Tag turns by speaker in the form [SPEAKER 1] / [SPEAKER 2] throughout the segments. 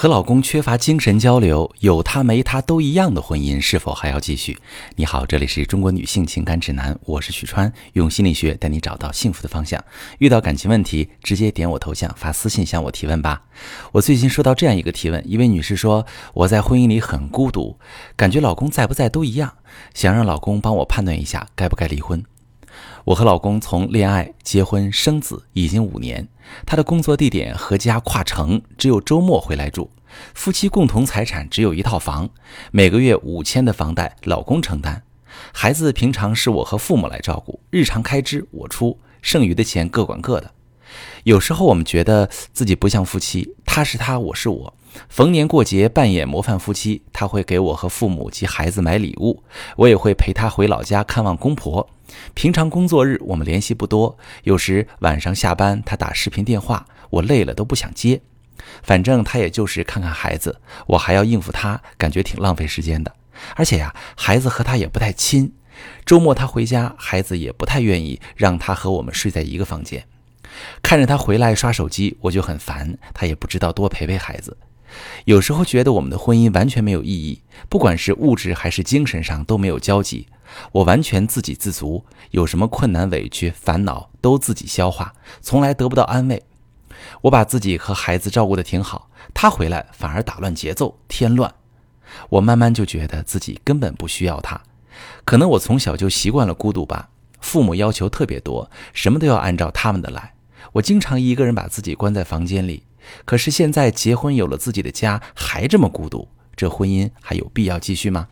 [SPEAKER 1] 和老公缺乏精神交流，有他没他都一样的婚姻，是否还要继续？你好，这里是中国女性情感指南，我是许川，用心理学带你找到幸福的方向。遇到感情问题，直接点我头像发私信向我提问吧。我最近收到这样一个提问，一位女士说：“我在婚姻里很孤独，感觉老公在不在都一样，想让老公帮我判断一下该不该离婚。”我和老公从恋爱、结婚、生子已经五年，他的工作地点和家跨城，只有周末回来住。夫妻共同财产只有一套房，每个月五千的房贷老公承担。孩子平常是我和父母来照顾，日常开支我出，剩余的钱各管各的。有时候我们觉得自己不像夫妻，他是他，我是我。逢年过节扮演模范夫妻，他会给我和父母及孩子买礼物，我也会陪他回老家看望公婆。平常工作日我们联系不多，有时晚上下班他打视频电话，我累了都不想接。反正他也就是看看孩子，我还要应付他，感觉挺浪费时间的。而且呀，孩子和他也不太亲，周末他回家，孩子也不太愿意让他和我们睡在一个房间。看着他回来刷手机，我就很烦，他也不知道多陪陪孩子。有时候觉得我们的婚姻完全没有意义，不管是物质还是精神上都没有交集。我完全自给自足，有什么困难、委屈、烦恼都自己消化，从来得不到安慰。我把自己和孩子照顾得挺好，他回来反而打乱节奏，添乱。我慢慢就觉得自己根本不需要他，可能我从小就习惯了孤独吧。父母要求特别多，什么都要按照他们的来。我经常一个人把自己关在房间里，可是现在结婚有了自己的家，还这么孤独，这婚姻还有必要继续吗？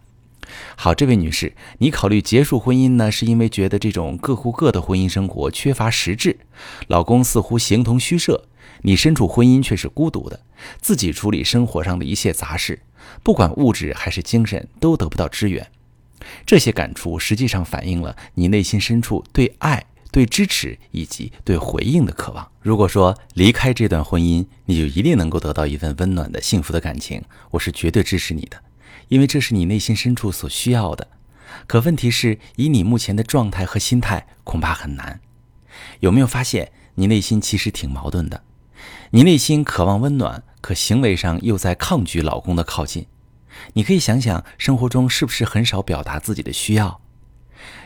[SPEAKER 1] 好，这位女士，你考虑结束婚姻呢，是因为觉得这种各顾各的婚姻生活缺乏实质，老公似乎形同虚设，你身处婚姻却是孤独的，自己处理生活上的一切杂事，不管物质还是精神都得不到支援。这些感触实际上反映了你内心深处对爱、对支持以及对回应的渴望。如果说离开这段婚姻，你就一定能够得到一份温暖的幸福的感情，我是绝对支持你的。因为这是你内心深处所需要的，可问题是，以你目前的状态和心态，恐怕很难。有没有发现，你内心其实挺矛盾的？你内心渴望温暖，可行为上又在抗拒老公的靠近。你可以想想，生活中是不是很少表达自己的需要？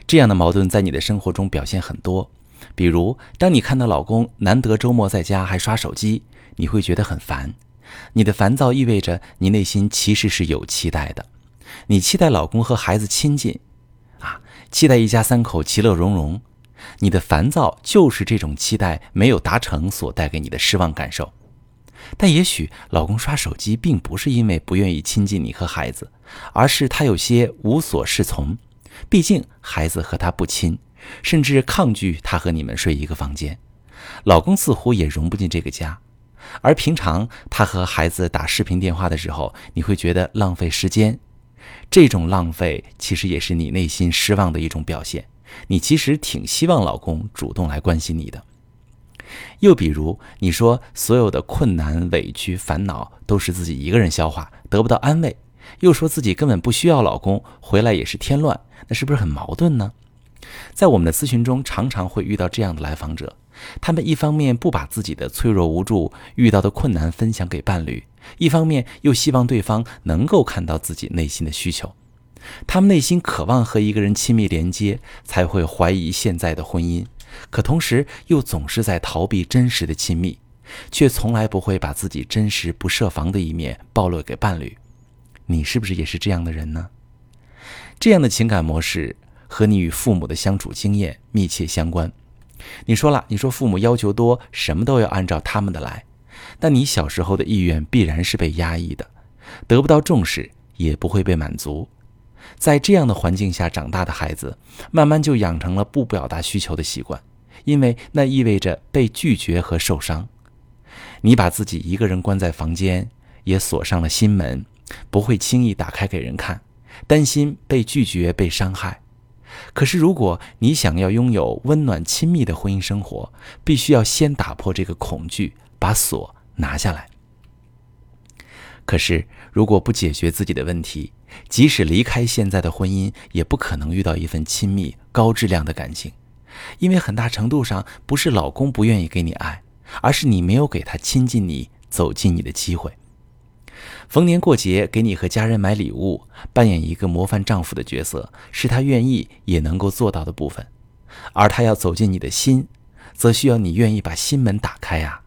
[SPEAKER 1] 这样的矛盾在你的生活中表现很多。比如，当你看到老公难得周末在家还刷手机，你会觉得很烦。你的烦躁意味着你内心其实是有期待的，你期待老公和孩子亲近，啊，期待一家三口其乐融融。你的烦躁就是这种期待没有达成所带给你的失望感受。但也许老公刷手机并不是因为不愿意亲近你和孩子，而是他有些无所适从。毕竟孩子和他不亲，甚至抗拒他和你们睡一个房间。老公似乎也融不进这个家。而平常他和孩子打视频电话的时候，你会觉得浪费时间。这种浪费其实也是你内心失望的一种表现。你其实挺希望老公主动来关心你的。又比如，你说所有的困难、委屈、烦恼都是自己一个人消化，得不到安慰，又说自己根本不需要老公，回来也是添乱，那是不是很矛盾呢？在我们的咨询中，常常会遇到这样的来访者。他们一方面不把自己的脆弱无助、遇到的困难分享给伴侣，一方面又希望对方能够看到自己内心的需求。他们内心渴望和一个人亲密连接，才会怀疑现在的婚姻，可同时又总是在逃避真实的亲密，却从来不会把自己真实不设防的一面暴露给伴侣。你是不是也是这样的人呢？这样的情感模式和你与父母的相处经验密切相关。你说了，你说父母要求多，什么都要按照他们的来。那你小时候的意愿必然是被压抑的，得不到重视，也不会被满足。在这样的环境下长大的孩子，慢慢就养成了不表达需求的习惯，因为那意味着被拒绝和受伤。你把自己一个人关在房间，也锁上了心门，不会轻易打开给人看，担心被拒绝、被伤害。可是，如果你想要拥有温暖亲密的婚姻生活，必须要先打破这个恐惧，把锁拿下来。可是，如果不解决自己的问题，即使离开现在的婚姻，也不可能遇到一份亲密、高质量的感情，因为很大程度上不是老公不愿意给你爱，而是你没有给他亲近你、走进你的机会。逢年过节给你和家人买礼物，扮演一个模范丈夫的角色，是他愿意也能够做到的部分。而他要走进你的心，则需要你愿意把心门打开呀。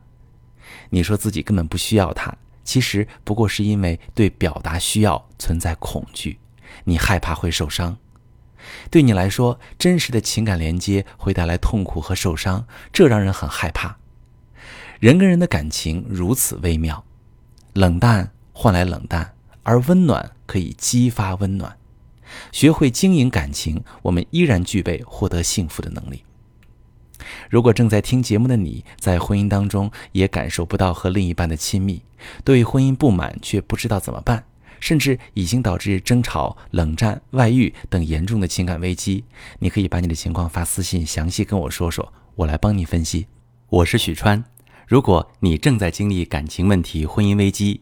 [SPEAKER 1] 你说自己根本不需要他，其实不过是因为对表达需要存在恐惧，你害怕会受伤。对你来说，真实的情感连接会带来痛苦和受伤，这让人很害怕。人跟人的感情如此微妙，冷淡换来冷淡，而温暖可以激发温暖。学会经营感情，我们依然具备获得幸福的能力。如果正在听节目的你在婚姻当中也感受不到和另一半的亲密，对婚姻不满却不知道怎么办，甚至已经导致争吵、冷战、外遇等严重的情感危机，你可以把你的情况发私信详细跟我说说，我来帮你分析。我是许川，如果你正在经历感情问题、婚姻危机，